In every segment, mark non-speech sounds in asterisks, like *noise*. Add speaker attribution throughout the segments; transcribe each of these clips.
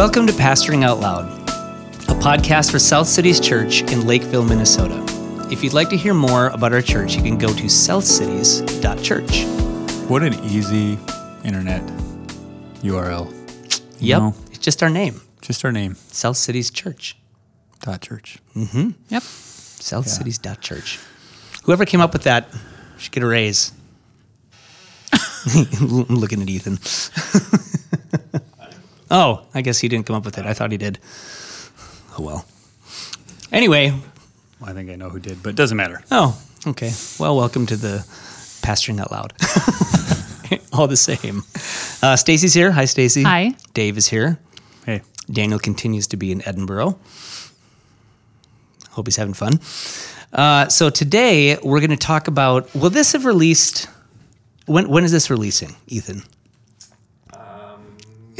Speaker 1: Welcome to Pastoring Out Loud, a podcast for South Cities Church in Lakeville, Minnesota. If you'd like to hear more about our church, you can go to southcities.church.
Speaker 2: What an easy internet URL. You
Speaker 1: Yep,
Speaker 2: know,
Speaker 1: it's just our name,
Speaker 2: just our name,
Speaker 1: South Cities Church.
Speaker 2: dot church. Mm-hmm.
Speaker 1: Yep, south cities dot southcities.church. Whoever came up with that should get a raise. *laughs* *laughs* I'm looking at Ethan. *laughs* oh, I guess he didn't come up with it. I thought he did. Oh well. Anyway,
Speaker 2: I think I know who did, but it doesn't matter.
Speaker 1: Oh, okay. Well, welcome to the Pastoring Out Loud. *laughs* All the same. Uh, Stacy's here. Hi, Stacy.
Speaker 3: Hi.
Speaker 1: Dave is here.
Speaker 2: Hey,
Speaker 1: Daniel continues to be in Edinburgh. Hope he's having fun. Uh, so today we're going to talk about. Will this have released? When when is this releasing, Ethan?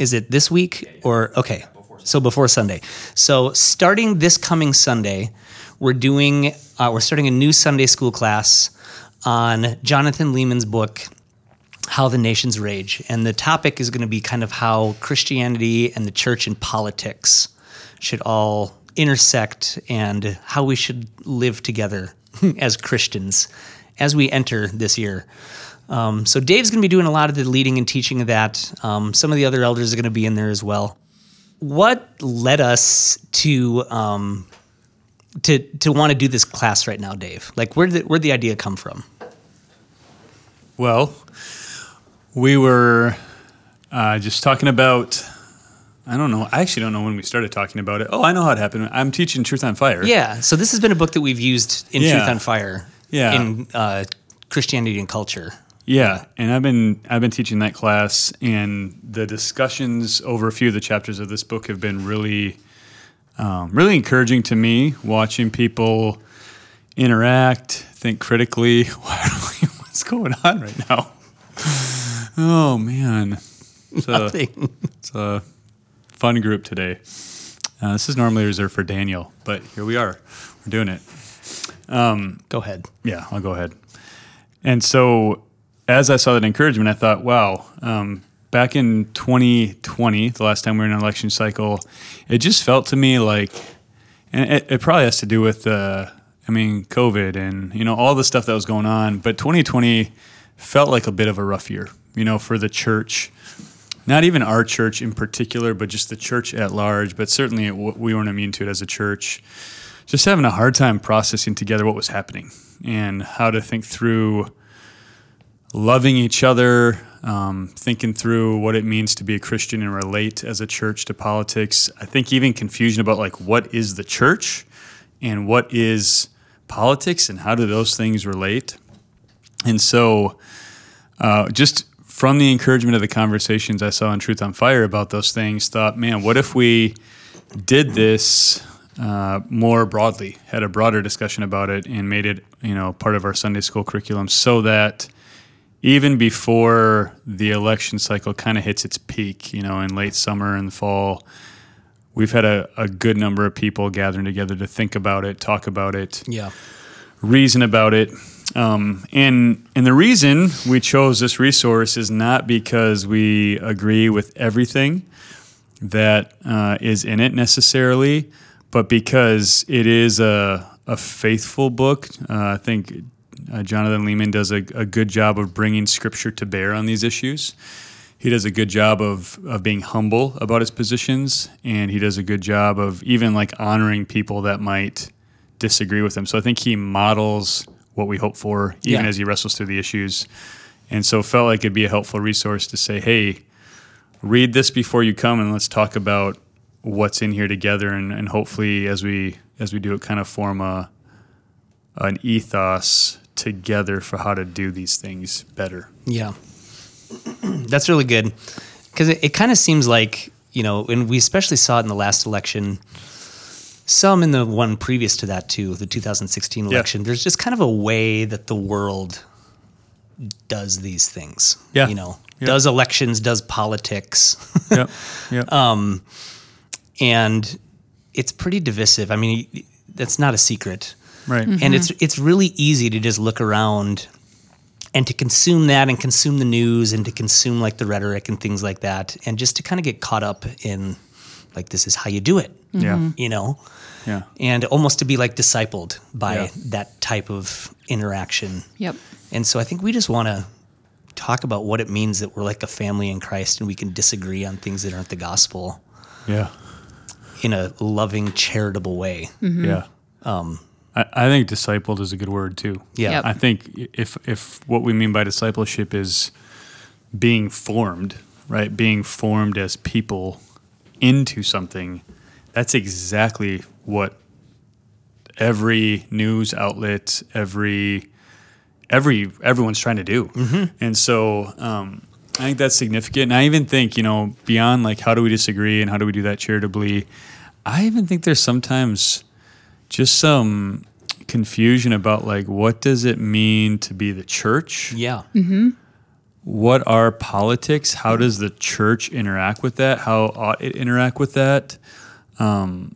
Speaker 1: Is it this week or okay? So before Sunday. So starting this coming Sunday, we're doing. Uh, we're starting a new Sunday school class on Jonathan Leeman's book, how the nations rage. And the topic is going to be kind of how Christianity and the church and politics should all intersect and how we should live together *laughs* as Christians as we enter this year. Um, so Dave's going to be doing a lot of the leading and teaching of that. Um, some of the other elders are going to be in there as well. What led us to um, to to want to do this class right now, Dave? Like, where did the, where'd the idea come from?
Speaker 2: well, we were uh, just talking about. I don't know. I actually don't know when we started talking about it. Oh, I know how it happened. I'm teaching Truth on Fire.
Speaker 1: Yeah. So this has been a book that we've used in
Speaker 2: Yeah.
Speaker 1: Truth on Fire.
Speaker 2: Yeah.
Speaker 1: In uh, Christianity and culture.
Speaker 2: Yeah, and I've been I've been teaching that class, and the discussions over a few of the chapters of this book have been really, um, really encouraging to me. Watching people interact, think critically. *laughs* What's going on right now? Oh man, it's a,
Speaker 1: Nothing.
Speaker 2: it's a fun group today. Uh, this is normally reserved for Daniel, but here we are. We're doing it.
Speaker 1: Go ahead.
Speaker 2: Yeah, I'll go ahead. And so, as I saw that encouragement, I thought, wow, um, back in 2020, the last time we were in an election cycle, it just felt to me like, and it, it probably has to do with, uh, I mean, COVID and, you know, all the stuff that was going on, but 2020 felt like a bit of a rough year, you know, for the church. Not even our church in particular, but just the church at large. But certainly, we weren't immune to it as a church just having a hard time processing together what was happening and how to think through loving each other, um, thinking through what it means to be a Christian and relate as a church to politics. I think even confusion about like what is the church and what is politics and how do those things relate. And so, uh, just from the encouragement of the conversations I saw in Truth on Fire about those things, thought, man, what if we did this uh, more broadly, had a broader discussion about it, and made it, you know, part of our Sunday school curriculum, so that even before the election cycle kind of hits its peak, you know, in late summer and fall, we've had a, a good number of people gathering together to think about it, talk about it,
Speaker 1: Yeah.
Speaker 2: reason about it. Um, and and the reason we chose this resource is not because we agree with everything that uh, is in it necessarily, but because it is a, a faithful book. Uh, I think uh, Jonathan Leeman does a, a good job of bringing scripture to bear on these issues. He does a good job of, of being humble about his positions, and he does a good job of even like honoring people that might disagree with him. So I think he models what we hope for, even
Speaker 1: Yeah.
Speaker 2: as he wrestles through the issues. And so felt like it'd be a helpful resource to say, hey, read this before you come and let's talk about what's in here together and, and hopefully as we as we do it kind of form a an ethos together for how to do these things better.
Speaker 1: Yeah. *clears throat* That's really good. Because it, it kind of seems like, you know, and we especially saw it in the last election, some in the one previous to that, too, the 2016 election. There's just kind of a way that the world does these things.
Speaker 2: Yeah.
Speaker 1: You know,
Speaker 2: Yeah.
Speaker 1: does elections, does politics.
Speaker 2: yeah, *laughs* yeah. Yep.
Speaker 1: and it's pretty divisive. I mean, that's not a secret.
Speaker 2: Right.
Speaker 1: and mm-hmm. it's it's really easy to just look around and to consume that and consume the news and to consume like the rhetoric and things like that and just to kind of get caught up in like this is how you do it.
Speaker 2: Yeah. Mm-hmm.
Speaker 1: You know,
Speaker 2: Yeah.
Speaker 1: and almost to be like discipled by
Speaker 2: Yeah.
Speaker 1: that type of interaction.
Speaker 3: Yep.
Speaker 1: And so I think we just want to talk about what it means that we're like a family in Christ and we can disagree on things that aren't the gospel
Speaker 2: Yeah.
Speaker 1: in a loving, charitable way. Mm-hmm.
Speaker 2: Yeah. Um, I, I think discipled is a good word too.
Speaker 1: Yeah.
Speaker 3: Yep.
Speaker 2: I think if if what we mean by discipleship is being formed, right? Being formed as people into something, that's exactly what every news outlet, every every everyone's trying to do. And so um, I think that's significant. And I even think, you know, beyond like how do we disagree and how do we do that charitably, I even think there's sometimes just some confusion about like what does it mean to be the church?
Speaker 1: Yeah.
Speaker 2: What are politics? How does the church interact with that? How ought it interact with that? Um,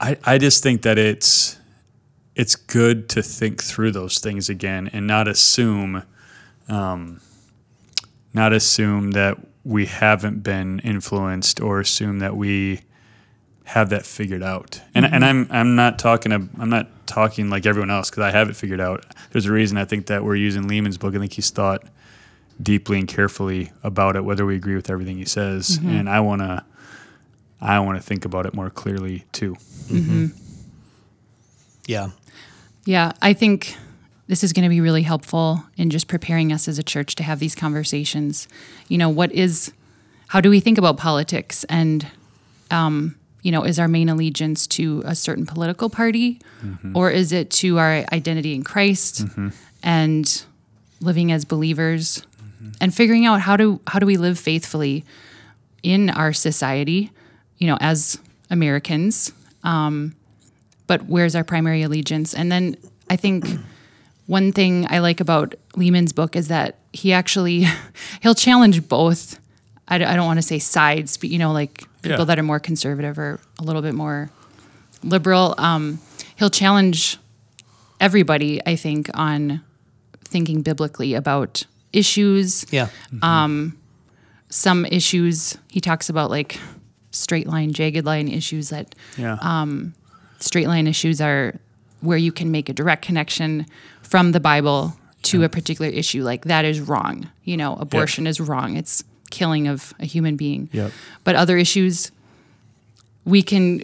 Speaker 2: I I just think that it's it's good to think through those things again and not assume um, not assume that we haven't been influenced or assume that we have that figured out. And and mm-hmm. I'm I'm not talking ab- I'm not talking like everyone else because I have it figured out. There's a reason I think that we're using Leeman's book. I think he's thought deeply and carefully about it, whether we agree with everything he says. Mm-hmm. And I wanna I want to think about it more clearly too. Mm-hmm.
Speaker 1: Yeah.
Speaker 3: Yeah, I think this is going to be really helpful in just preparing us as a church to have these conversations. You know, what is, how do we think about politics? And, um, you know, is our main allegiance to a certain political party mm-hmm. or is it to our identity in Christ mm-hmm. and living as believers mm-hmm. and figuring out how do, how do we live faithfully in our society, you know, as Americans? Um, but where's our primary allegiance? And then I think *clears throat* one thing I like about Leeman's book is that he actually *laughs* he'll challenge both. I, I don't want to say sides, but you know, like people
Speaker 2: Yeah.
Speaker 3: that are more conservative or a little bit more liberal. Um, he'll challenge everybody, I think, on thinking biblically about issues.
Speaker 1: Yeah. Mm-hmm.
Speaker 3: Um, some issues he talks about, like straight line, jagged line issues that
Speaker 2: Yeah.
Speaker 3: Um, straight line issues are where you can make a direct connection from the Bible to a particular issue. Like that is wrong. You know, abortion is wrong. It's killing of a human being.
Speaker 2: Yep.
Speaker 3: But other issues we can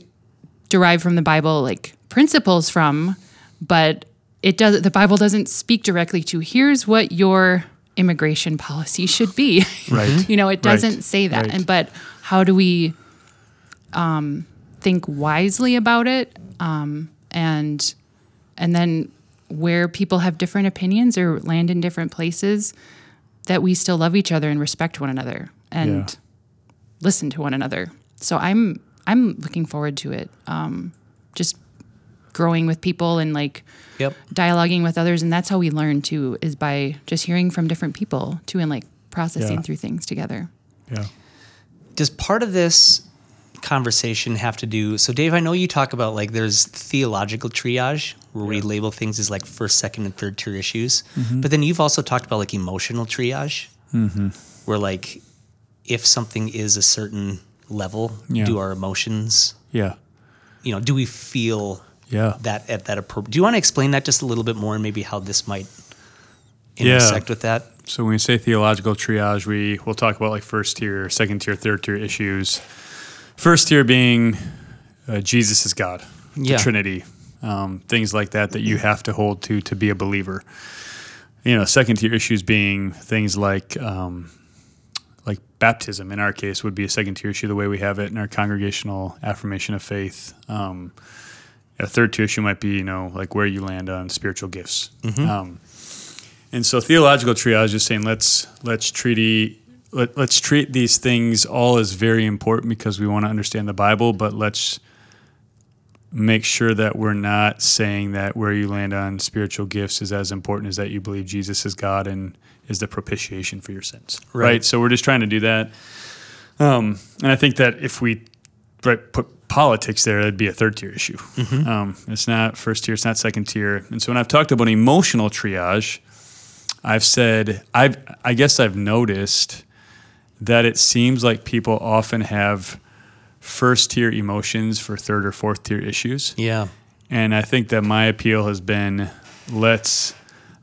Speaker 3: derive from the Bible like principles from, but it does the Bible doesn't speak directly to here's what your immigration policy should be. *laughs*
Speaker 2: Right.
Speaker 3: you know, it doesn't say that.
Speaker 2: Right.
Speaker 3: And but how do we um, think wisely about it? Um, and and then where people have different opinions or land in different places, that we still love each other and respect one another and
Speaker 2: Yeah.
Speaker 3: listen to one another. So I'm I'm looking forward to it. Um, just growing with people and like
Speaker 1: Yep.
Speaker 3: dialoguing with others, and that's how we learn too, is by just hearing from different people too, and like processing
Speaker 2: Yeah.
Speaker 3: through things together.
Speaker 2: Yeah.
Speaker 1: Does part of this conversation have to do? So, Dave, I know you talk about like there's theological triage where we label things as like first, second, and third tier issues.
Speaker 2: Mm-hmm.
Speaker 1: But then you've also talked about like emotional triage, where like if something is a certain level,
Speaker 2: Yeah.
Speaker 1: do our emotions,
Speaker 2: Yeah.
Speaker 1: you know, do we feel
Speaker 2: Yeah.
Speaker 1: that at that appropriate? Do you want to explain that just a little bit more and maybe how this might
Speaker 2: Yeah.
Speaker 1: intersect with that?
Speaker 2: So when we say theological triage, we we will talk about like first tier, second tier, third tier issues. First tier being uh, Jesus is God,
Speaker 1: Yeah.
Speaker 2: the Trinity, um, things like that that you have to hold to to be a believer. You know, second tier issues being things like um, like baptism. In our case, would be a second tier issue the way we have it in our congregational affirmation of faith. Um, a third tier issue might be you know like where you land on spiritual gifts. Um, and so theological triage is saying let's let's treat let, let's treat these things all as very important because we want to understand the Bible, but let's make sure that we're not saying that where you land on spiritual gifts is as important as that you believe Jesus is God and is the propitiation for your sins. Right.
Speaker 1: Right.
Speaker 2: So we're just trying to do that. Um, and I think that if we right, put politics there, that'd be a third tier issue. Um, it's not first tier, it's not second tier. And so when I've talked about emotional triage, I've said I've I guess I've noticed that it seems like people often have first tier emotions for third or fourth tier issues.
Speaker 1: Yeah.
Speaker 2: And I think that my appeal has been let's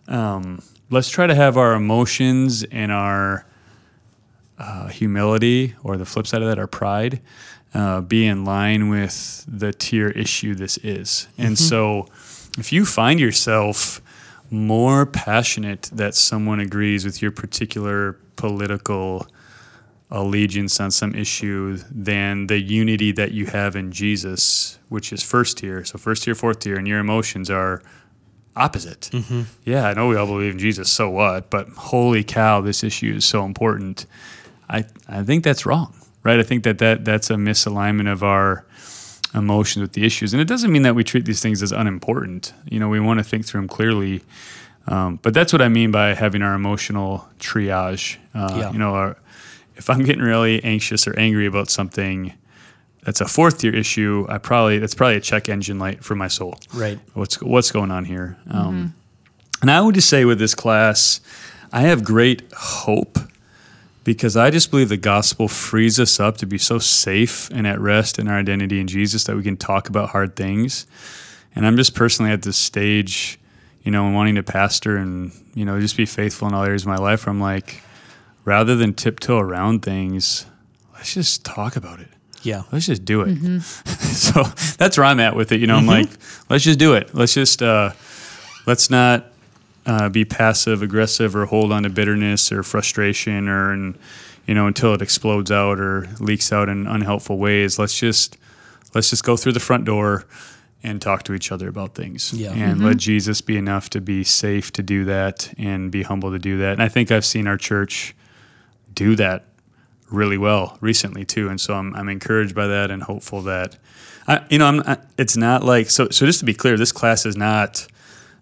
Speaker 2: um, let's try to have our emotions and our uh, humility, or the flip side of that, our pride, uh, be in line with the tier issue this is. And so, if you find yourself more passionate that someone agrees with your particular political allegiance on some issue than the unity that you have in Jesus, which is first tier. So first tier, fourth tier, and your emotions are opposite. Yeah, I know we all believe in Jesus, so what? But holy cow, this issue is so important. I I think that's wrong, right? I think that, that that's a misalignment of our emotions with the issues, and it doesn't mean that we treat these things as unimportant. You know, we want to think through them clearly. Um, but that's what I mean by having our emotional triage. Uh,
Speaker 1: Yeah.
Speaker 2: You know, our, if I'm getting really anxious or angry about something that's a fourth tier issue, I probably that's probably a check engine light for my soul.
Speaker 1: Right.
Speaker 2: What's what's going on here? Um, and I would just say with this class, I have great hope because I just believe the gospel frees us up to be so safe and at rest in our identity in Jesus that we can talk about hard things. And I'm just personally at this stage, you know, wanting to pastor and, you know, just be faithful in all areas of my life where I'm like, rather than tiptoe around things, let's just talk about it.
Speaker 1: Yeah.
Speaker 2: Let's just do it. *laughs* so that's where I'm at with it. You know, I'm like, let's just do it. Let's just, uh, let's not uh, be passive aggressive or hold on to bitterness or frustration or, and, you know, until it explodes out or leaks out in unhelpful ways. Let's just, let's just go through the front door and talk to each other about things.
Speaker 1: Yeah.
Speaker 2: And let Jesus be enough to be safe to do that and be humble to do that. And I think I've seen our church do that really well recently too, and so I'm I'm encouraged by that and hopeful that, I, you know, I'm I, it's not like so so just to be clear, this class is not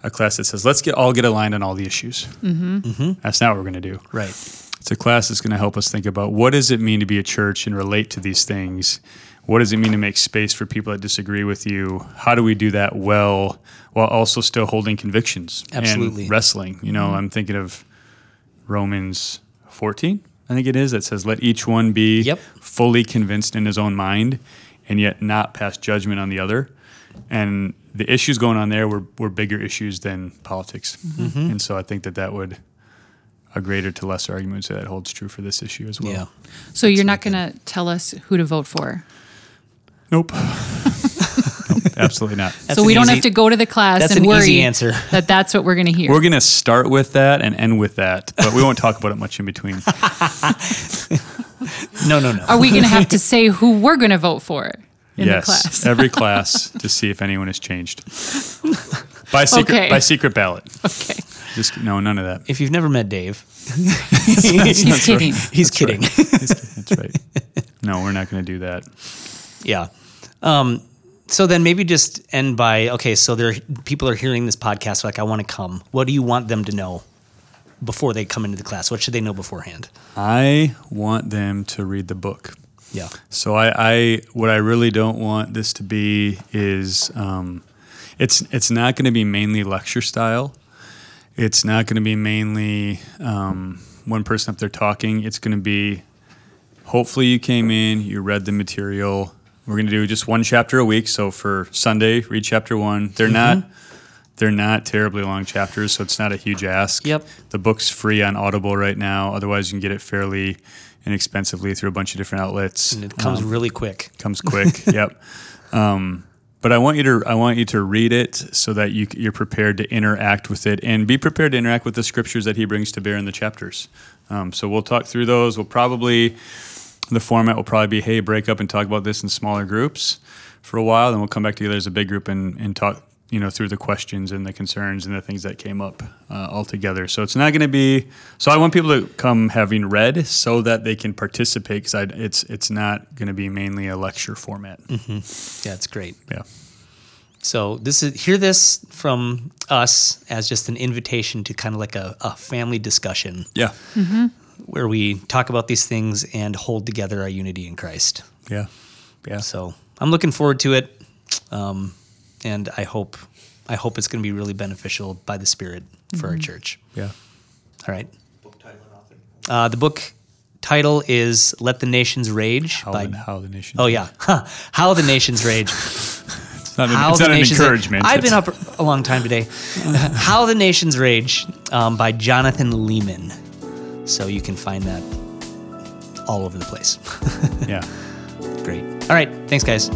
Speaker 2: a class that says let's get all get aligned on all the issues. Mm-hmm. That's not what we're going to do.
Speaker 1: Right.
Speaker 2: It's a class that's going to help us think about what does it mean to be a church and relate to these things. What does it mean to make space for people that disagree with you? How do we do that well while also still holding convictions
Speaker 1: Absolutely.
Speaker 2: and wrestling? You know, I'm thinking of Romans 14, I think it is, that says, Let each one be
Speaker 1: Yep.
Speaker 2: fully convinced in his own mind and yet not pass judgment on the other. And the issues going on there were, were bigger issues than politics. Mm-hmm. And so I think that that would, a greater to lesser argument, would say that holds true for this issue as well.
Speaker 1: Yeah.
Speaker 3: So you're not going to tell us who to vote for.
Speaker 2: Nope. *laughs* nope. Absolutely not.
Speaker 3: So we don't
Speaker 1: easy-
Speaker 3: have to go to the class
Speaker 1: that's
Speaker 3: and
Speaker 1: an
Speaker 3: worry
Speaker 1: easy answer. *laughs*
Speaker 3: that that's what we're going to hear.
Speaker 2: We're going to start with that and end with that, but we won't talk about it much in between. *laughs*
Speaker 1: No, no, no.
Speaker 3: Are we going to have to say who we're going to vote for in
Speaker 2: yes,
Speaker 3: the class? *laughs*
Speaker 2: every class to see if anyone has changed by secret
Speaker 3: Okay.
Speaker 2: by secret ballot.
Speaker 3: okay.
Speaker 2: Just no, none of that.
Speaker 1: if you've never met Dave,
Speaker 3: He's kidding.
Speaker 1: he's kidding.
Speaker 2: That's right. No, we're not going to do that.
Speaker 1: yeah. Um, so then maybe just end by okay. So there, people are hearing this podcast. Like, I want to come. What do you want them to know before they come into the class? What should they know beforehand?
Speaker 2: I want them to read the book.
Speaker 1: Yeah.
Speaker 2: So I, I what I really don't want this to be is um, it's it's not going to be mainly lecture style. It's not going to be mainly um, one person up there talking. It's going to be hopefully you came in, you read the material. We're going to do just one chapter a week. So for Sunday, read chapter one. They're not they're not terribly long chapters, so it's not a huge ask.
Speaker 1: Yep.
Speaker 2: The book's free on Audible right now. Otherwise, you can get it fairly inexpensively through a bunch of different outlets.
Speaker 1: And it comes
Speaker 2: Um,
Speaker 1: really quick.
Speaker 2: comes *laughs* quick. yep. Um, but I want you to I want you to read it so that you you're prepared to interact with it and be prepared to interact with the scriptures that he brings to bear in the chapters. Um, so we'll talk through those. We'll probably the format will probably be hey break up and talk about this in smaller groups for a while. Then we'll come back together as a big group and and talk you know through the questions and the concerns and the things that came up uh, all together. So it's not going to be. So I want people to come having read so that they can participate because it's it's not going to be mainly a lecture format.
Speaker 1: Yeah, it's great.
Speaker 2: Yeah.
Speaker 1: So this is hear this from us as just an invitation to kind of like a, a family discussion
Speaker 2: Yeah
Speaker 1: where we talk about these things and hold together our unity in Christ.
Speaker 2: Yeah. Yeah.
Speaker 1: So I'm looking forward to it. Um, and I hope, I hope it's going to be really beneficial by the Spirit mm-hmm. for our mm-hmm. church.
Speaker 2: Yeah.
Speaker 1: All right. Book title and author. Uh, the book title is "Let the Nations Rage."
Speaker 2: How,
Speaker 1: by,
Speaker 2: the, how the nations?
Speaker 1: Oh yeah, huh. *laughs* how the nations rage. *laughs*
Speaker 2: it's not an,
Speaker 1: how
Speaker 2: it's not an encouragement. Rage.
Speaker 1: I've been up a long time today. *laughs* how the nations rage um, by Jonathan Leeman. So you can find that all over the place. *laughs*
Speaker 2: yeah.
Speaker 1: Great. All right. Thanks, guys.